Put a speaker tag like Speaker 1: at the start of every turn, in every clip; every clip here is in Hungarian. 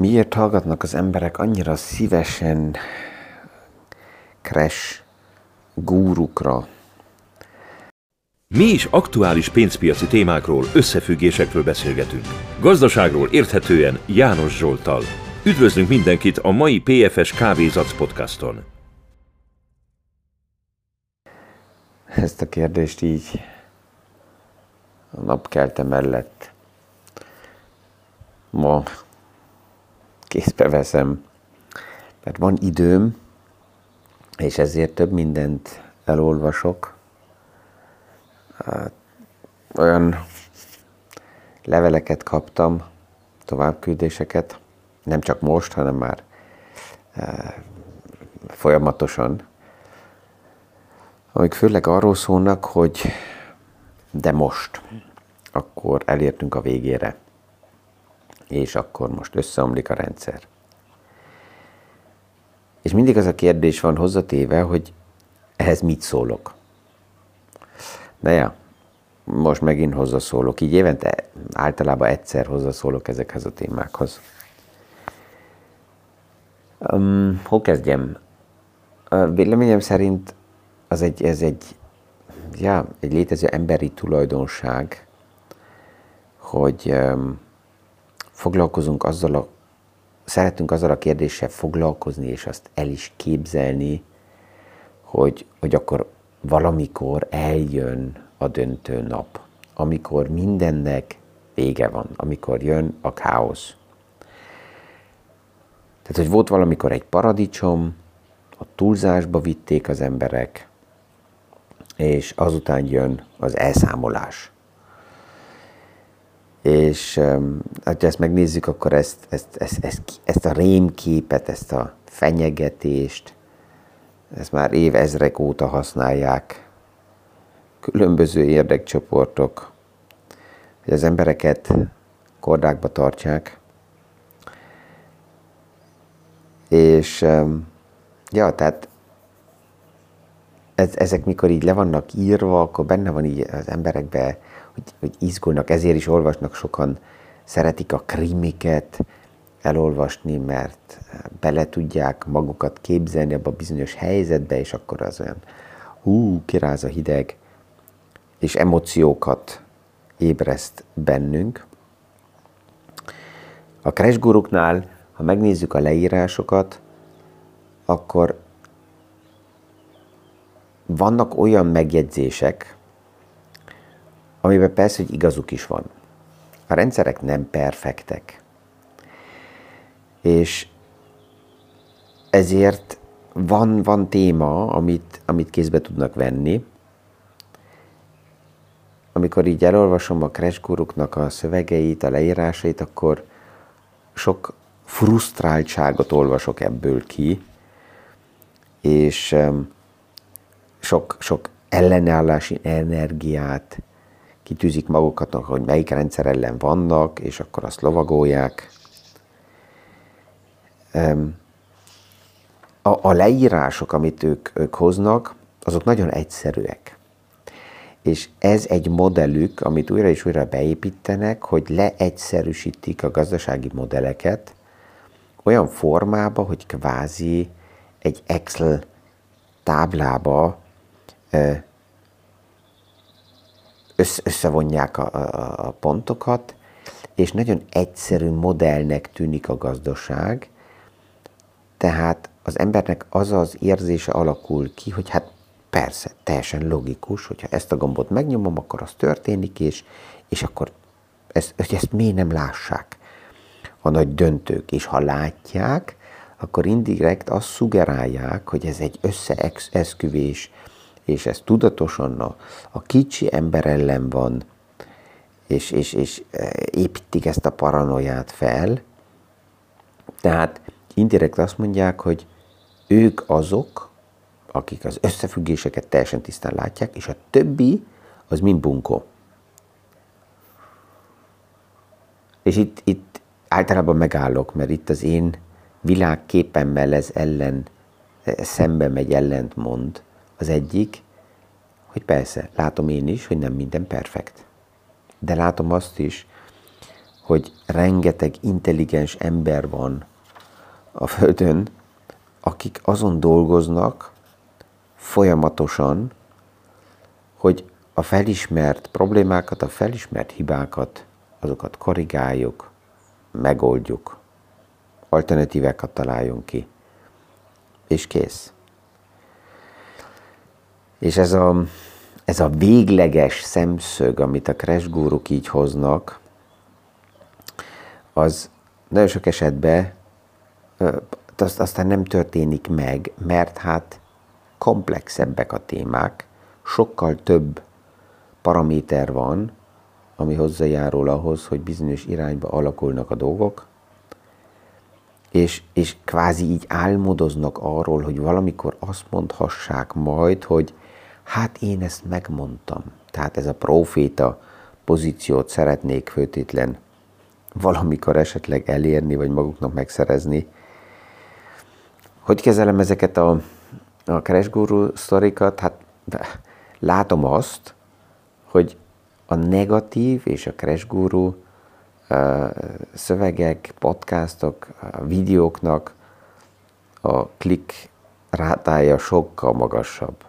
Speaker 1: Miért hallgatnak az emberek annyira szívesen crash gúrukra?
Speaker 2: Mi is aktuális pénzpiaci témákról, összefüggésekről beszélgetünk. Gazdaságról érthetően János Zsoltal. Üdvözlünk mindenkit a mai PFS Kávézac podcaston.
Speaker 1: Ezt a kérdést így a napkelte mellett ma kézbe veszem, mert van időm, és ezért több mindent elolvasok. Olyan leveleket kaptam, továbbküldéseket, nem csak most, hanem már folyamatosan, amik főleg arról szólnak, hogy de most, akkor elértünk a végére és akkor most összeomlik a rendszer. És mindig az a kérdés van hozzatéve, hogy ehhez mit szólok. De ja, most megint hozzaszólok. Így évente általában egyszer hozzaszólok ezekhez a témákhoz. Um, hol kezdjem? A véleményem szerint az egy, ez egy, ja, egy létező emberi tulajdonság, hogy um, foglalkozunk azzal a, szeretünk azzal a kérdéssel foglalkozni, és azt el is képzelni, hogy, hogy akkor valamikor eljön a döntő nap, amikor mindennek vége van, amikor jön a káosz. Tehát, hogy volt valamikor egy paradicsom, a túlzásba vitték az emberek, és azután jön az elszámolás. És ha ezt megnézzük, akkor ezt, ezt, ezt, ezt, ezt a rémképet, ezt a fenyegetést, ezt már évezrek óta használják különböző érdekcsoportok, hogy az embereket kordákba tartsák. És ja, tehát ez, ezek mikor így le vannak írva, akkor benne van így az emberekbe hogy, hogy izgulnak, ezért is olvasnak sokan, szeretik a krimiket elolvasni, mert bele tudják magukat képzelni abba a bizonyos helyzetbe, és akkor az olyan hú, kiráz a hideg, és emóciókat ébreszt bennünk. A Crash ha megnézzük a leírásokat, akkor vannak olyan megjegyzések, amiben persze, hogy igazuk is van. A rendszerek nem perfektek. És ezért van, van téma, amit, amit kézbe tudnak venni. Amikor így elolvasom a Crash Guruknak a szövegeit, a leírásait, akkor sok frusztráltságot olvasok ebből ki, és sok, sok ellenállási energiát, kitűzik magukat, hogy melyik rendszer ellen vannak, és akkor azt lovagolják. A, a leírások, amit ők, ők hoznak, azok nagyon egyszerűek. És ez egy modellük, amit újra és újra beépítenek, hogy leegyszerűsítik a gazdasági modelleket olyan formába, hogy kvázi egy Excel táblába összevonják a, a, a pontokat, és nagyon egyszerű modellnek tűnik a gazdaság, tehát az embernek az az érzése alakul ki, hogy hát persze, teljesen logikus, hogyha ezt a gombot megnyomom, akkor az történik, és, és akkor ezt, hogy ezt miért nem lássák? A nagy döntők, és ha látják, akkor indirekt azt szugerálják, hogy ez egy összeesküvés, és ez tudatosan a, a kicsi ember ellen van, és, és, és e, építik ezt a paranoiát fel. Tehát indirekt azt mondják, hogy ők azok, akik az összefüggéseket teljesen tisztán látják, és a többi az mind bunkó. És itt, itt általában megállok, mert itt az én világképemmel ez ellen e, szembe megy, ellent mond, az egyik, hogy persze, látom én is, hogy nem minden perfekt. De látom azt is, hogy rengeteg intelligens ember van a Földön, akik azon dolgoznak folyamatosan, hogy a felismert problémákat, a felismert hibákat, azokat korrigáljuk, megoldjuk, alternatívákat találjunk ki, és kész. És ez a, ez a végleges szemszög, amit a crash így hoznak, az nagyon sok esetben azt aztán nem történik meg, mert hát komplexebbek a témák, sokkal több paraméter van, ami hozzájárul ahhoz, hogy bizonyos irányba alakulnak a dolgok, és, és kvázi így álmodoznak arról, hogy valamikor azt mondhassák majd, hogy hát én ezt megmondtam. Tehát ez a proféta pozíciót szeretnék főtétlen valamikor esetleg elérni, vagy maguknak megszerezni. Hogy kezelem ezeket a, a Crash Guru sztorikat? Hát látom azt, hogy a negatív és a Crash Guru szövegek, podcastok, videóknak a klik rátája sokkal magasabb.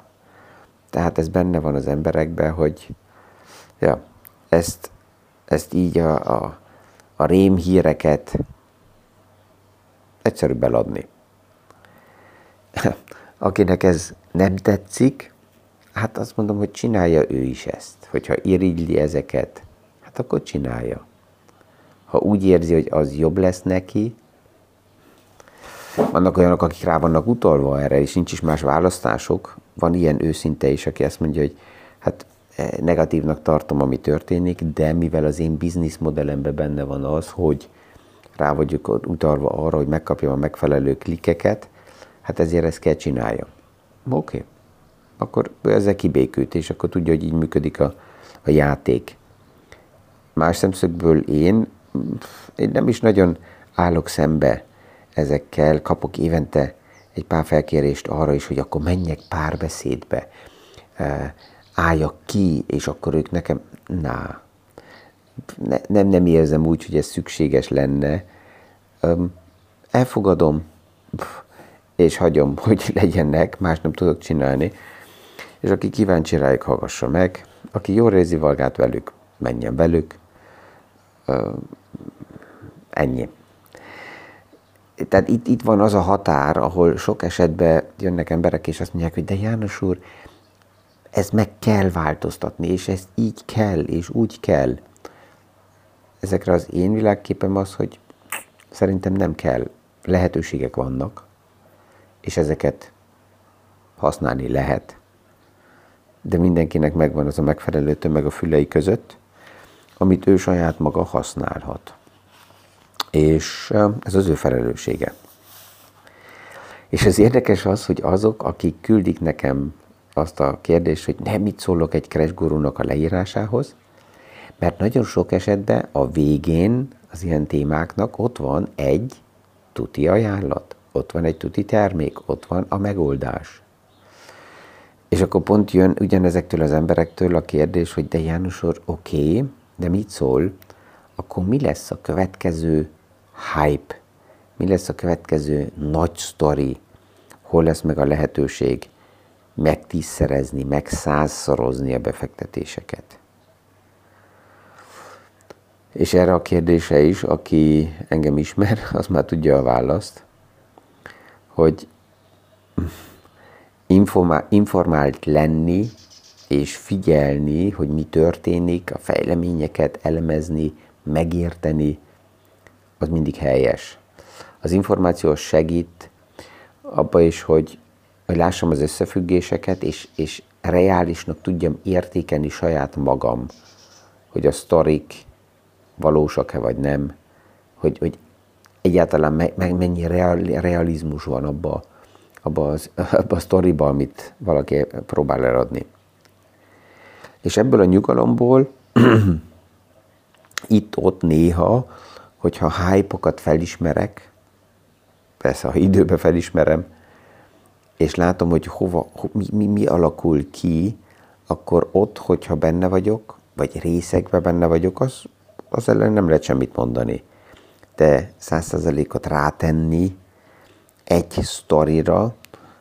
Speaker 1: Tehát ez benne van az emberekben, hogy ja, ezt, ezt így a, a, a rémhíreket egyszerű beladni. Akinek ez nem tetszik, hát azt mondom, hogy csinálja ő is ezt. Hogyha irigyli ezeket, hát akkor csinálja. Ha úgy érzi, hogy az jobb lesz neki, vannak olyanok, akik rá vannak utalva erre, és nincs is más választások. Van ilyen őszinte is, aki azt mondja, hogy hát eh, negatívnak tartom, ami történik, de mivel az én bizniszmodellemben benne van az, hogy rá vagyok utalva arra, hogy megkapjam a megfelelő klikeket, hát ezért ezt kell csináljam. Oké. Okay. Akkor ezzel kibékült, és akkor tudja, hogy így működik a, a játék. Más szemszögből én, én nem is nagyon állok szembe ezekkel, kapok évente egy pár felkérést arra is, hogy akkor menjek párbeszédbe, álljak ki, és akkor ők nekem, na, ne, nem, nem érzem úgy, hogy ez szükséges lenne. Elfogadom, és hagyom, hogy legyenek, más nem tudok csinálni. És aki kíváncsi rájuk, hallgassa meg. Aki jól érzi valgát velük, menjen velük. Ennyi tehát itt, itt van az a határ, ahol sok esetben jönnek emberek, és azt mondják, hogy de János úr, ezt meg kell változtatni, és ezt így kell, és úgy kell. Ezekre az én világképem az, hogy szerintem nem kell. Lehetőségek vannak, és ezeket használni lehet, de mindenkinek megvan az a megfelelő tömeg a fülei között, amit ő saját maga használhat és ez az ő felelőssége. És ez érdekes az, hogy azok, akik küldik nekem azt a kérdést, hogy nem mit szólok egy crash a leírásához, mert nagyon sok esetben a végén az ilyen témáknak ott van egy tuti ajánlat, ott van egy tuti termék, ott van a megoldás. És akkor pont jön ugyanezektől az emberektől a kérdés, hogy de János úr, oké, okay, de mit szól, akkor mi lesz a következő hype, mi lesz a következő nagy sztori, hol lesz meg a lehetőség megtízszerezni, meg százszorozni a befektetéseket. És erre a kérdése is, aki engem ismer, az már tudja a választ, hogy informált lenni, és figyelni, hogy mi történik, a fejleményeket elemezni, megérteni, az mindig helyes. Az információ segít abba is, hogy, hogy lássam az összefüggéseket, és, és reálisnak tudjam értékelni saját magam, hogy a sztorik valósak-e vagy nem, hogy, hogy egyáltalán me, me, mennyi real, realizmus van abba, abba, az, abba a sztoriba, amit valaki próbál eladni. És ebből a nyugalomból itt-ott néha hogyha hype felismerek, persze, ha időben felismerem, és látom, hogy hova, mi, mi, mi alakul ki, akkor ott, hogyha benne vagyok, vagy részekben benne vagyok, az az ellen nem lehet semmit mondani. De százszerzalékot rátenni egy sztorira,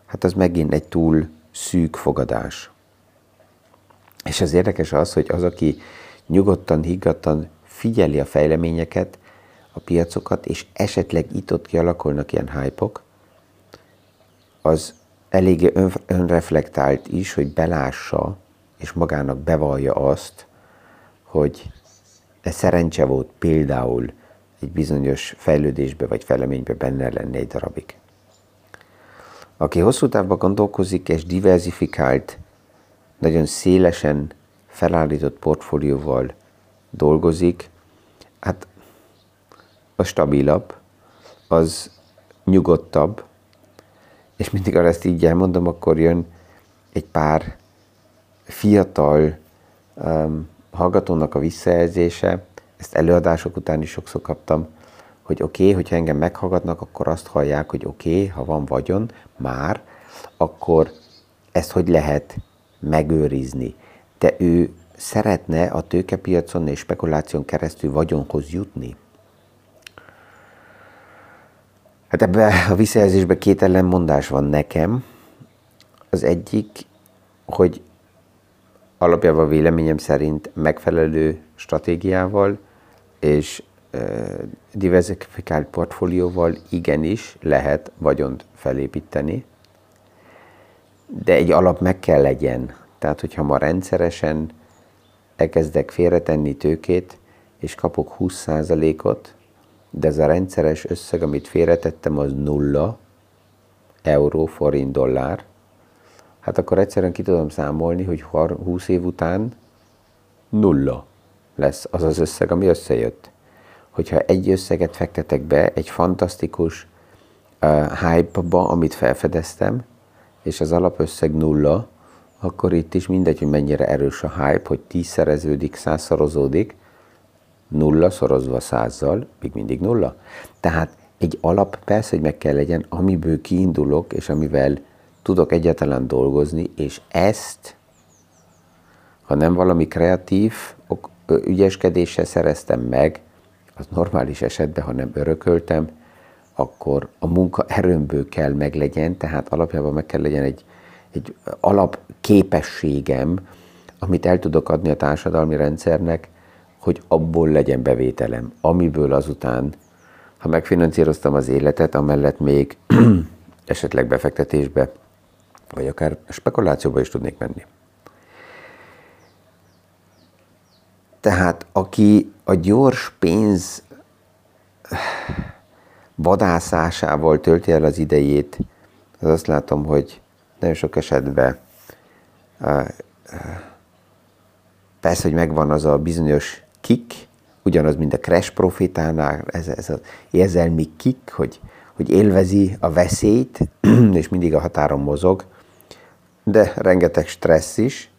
Speaker 1: hát az megint egy túl szűk fogadás. És az érdekes az, hogy az, aki nyugodtan, higgadtan figyeli a fejleményeket, a piacokat, és esetleg itt-ott kialakulnak ilyen hype az eléggé önreflektált is, hogy belássa, és magának bevallja azt, hogy ez szerencse volt például egy bizonyos fejlődésbe vagy fejleménybe benne lenni egy darabig. Aki hosszú távban gondolkozik és diversifikált, nagyon szélesen felállított portfólióval dolgozik, hát a stabilabb, az nyugodtabb, és mindig arra ezt így elmondom, akkor jön egy pár fiatal um, hallgatónak a visszajelzése, ezt előadások után is sokszor kaptam, hogy oké, okay, hogyha engem meghallgatnak, akkor azt hallják, hogy oké, okay, ha van vagyon, már, akkor ezt hogy lehet megőrizni. De ő szeretne a tőkepiacon és spekuláción keresztül vagyonhoz jutni. Hát ebben a visszajelzésben két ellenmondás van nekem. Az egyik, hogy alapjában véleményem szerint megfelelő stratégiával és diversifikált portfólióval igenis lehet vagyont felépíteni, de egy alap meg kell legyen. Tehát, hogyha ma rendszeresen elkezdek félretenni tőkét, és kapok 20%-ot, de ez a rendszeres összeg, amit félretettem, az nulla euró, forint, dollár, hát akkor egyszerűen ki tudom számolni, hogy 20 év után nulla lesz az az összeg, ami összejött. Hogyha egy összeget fektetek be egy fantasztikus uh, hype-ba, amit felfedeztem, és az alapösszeg nulla, akkor itt is mindegy, hogy mennyire erős a hype, hogy tízszereződik, százszorozódik, nulla szorozva százzal, még mindig nulla. Tehát egy alap persze, hogy meg kell legyen, amiből kiindulok, és amivel tudok egyáltalán dolgozni, és ezt, ha nem valami kreatív ügyeskedéssel szereztem meg, az normális esetben, ha nem örököltem, akkor a munka erőmből kell meglegyen, tehát alapjában meg kell legyen egy, egy alapképességem, amit el tudok adni a társadalmi rendszernek, hogy abból legyen bevételem, amiből azután, ha megfinanszíroztam az életet, amellett még esetleg befektetésbe, vagy akár spekulációba is tudnék menni. Tehát aki a gyors pénz vadászásával tölti el az idejét, az azt látom, hogy nagyon sok esetben persze, hogy megvan az a bizonyos kick, ugyanaz, mint a Crash Profitánál, ez, ez az érzelmi kick, hogy, hogy élvezi a veszélyt, és mindig a határon mozog, de rengeteg stressz is,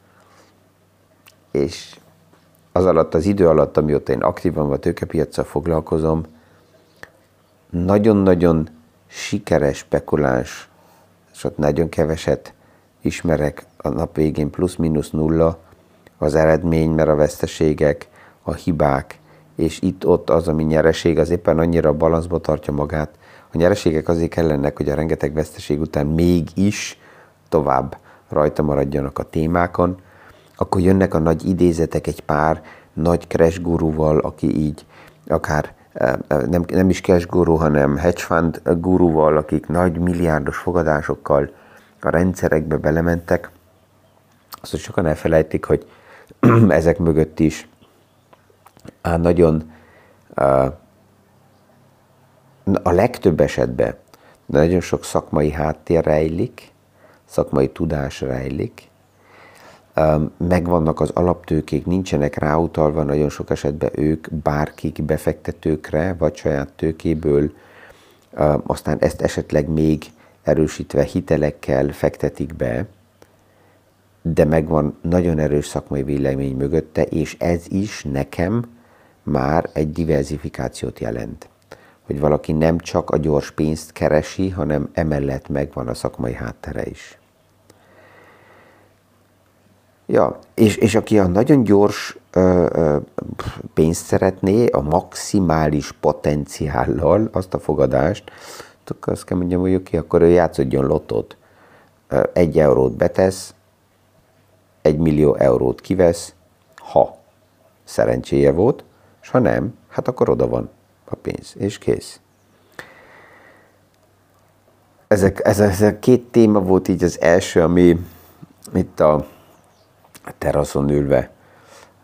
Speaker 1: és az alatt, az idő alatt, amióta én aktívan a tőkepiacsal foglalkozom, nagyon-nagyon sikeres spekuláns, és ott nagyon keveset ismerek a nap végén plusz-minusz nulla az eredmény, mert a veszteségek, a hibák, és itt-ott az, ami nyereség, az éppen annyira balanszba tartja magát. A nyereségek azért kellenek, hogy a rengeteg veszteség után mégis tovább rajta maradjanak a témákon, akkor jönnek a nagy idézetek egy pár nagy crash guruval, aki így akár eh, eh, nem, nem is cash guru, hanem hedge fund guruval, akik nagy milliárdos fogadásokkal a rendszerekbe belementek. Azt, hogy sokan elfelejtik, hogy ezek mögött is nagyon a legtöbb esetben nagyon sok szakmai háttér rejlik, szakmai tudás rejlik, megvannak az alaptőkék, nincsenek ráutalva nagyon sok esetben ők bárkik befektetőkre, vagy saját tőkéből, aztán ezt esetleg még erősítve hitelekkel fektetik be, de megvan nagyon erős szakmai vélemény mögötte, és ez is nekem már egy diversifikációt jelent. Hogy valaki nem csak a gyors pénzt keresi, hanem emellett megvan a szakmai háttere is. Ja, és, és aki a nagyon gyors ö, ö, pénzt szeretné, a maximális potenciállal azt a fogadást, akkor azt kell mondjam, hogy oké, akkor ő játszodjon lotot. Egy eurót betesz, egy millió eurót kivesz, ha szerencséje volt, és ha nem, hát akkor oda van a pénz, és kész. Ezek, ez, ez a két téma volt így az első, ami itt a teraszon ülve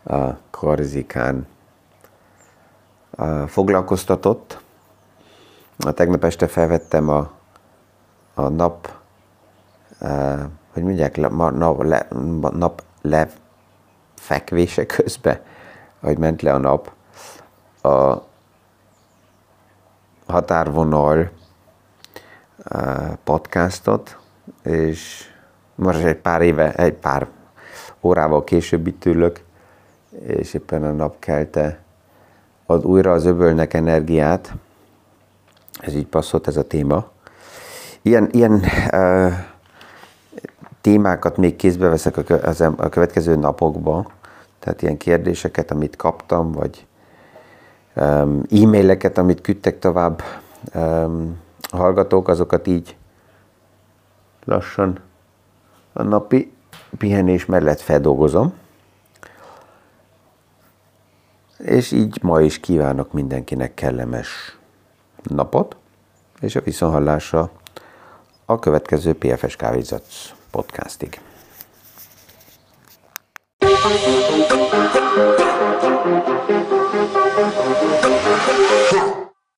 Speaker 1: a Korzikán foglalkoztatott. A tegnap este felvettem a, a nap, hogy mondják, nap, le, nap lefekvése közben, ahogy ment le a nap, a határvonal podcastot, és most egy pár éve, egy pár órával később itt ülök, és éppen a napkelte ad újra az öbölnek energiát. Ez így passzott ez a téma. Ilyen, ilyen uh, témákat még kézbe veszek a, következő napokban, tehát ilyen kérdéseket, amit kaptam, vagy e-maileket, amit küldtek tovább a hallgatók, azokat így lassan a napi pihenés mellett feldolgozom. És így ma is kívánok mindenkinek kellemes napot, és a viszonhallásra a következő PFS Kávézat podcastig. Thank you.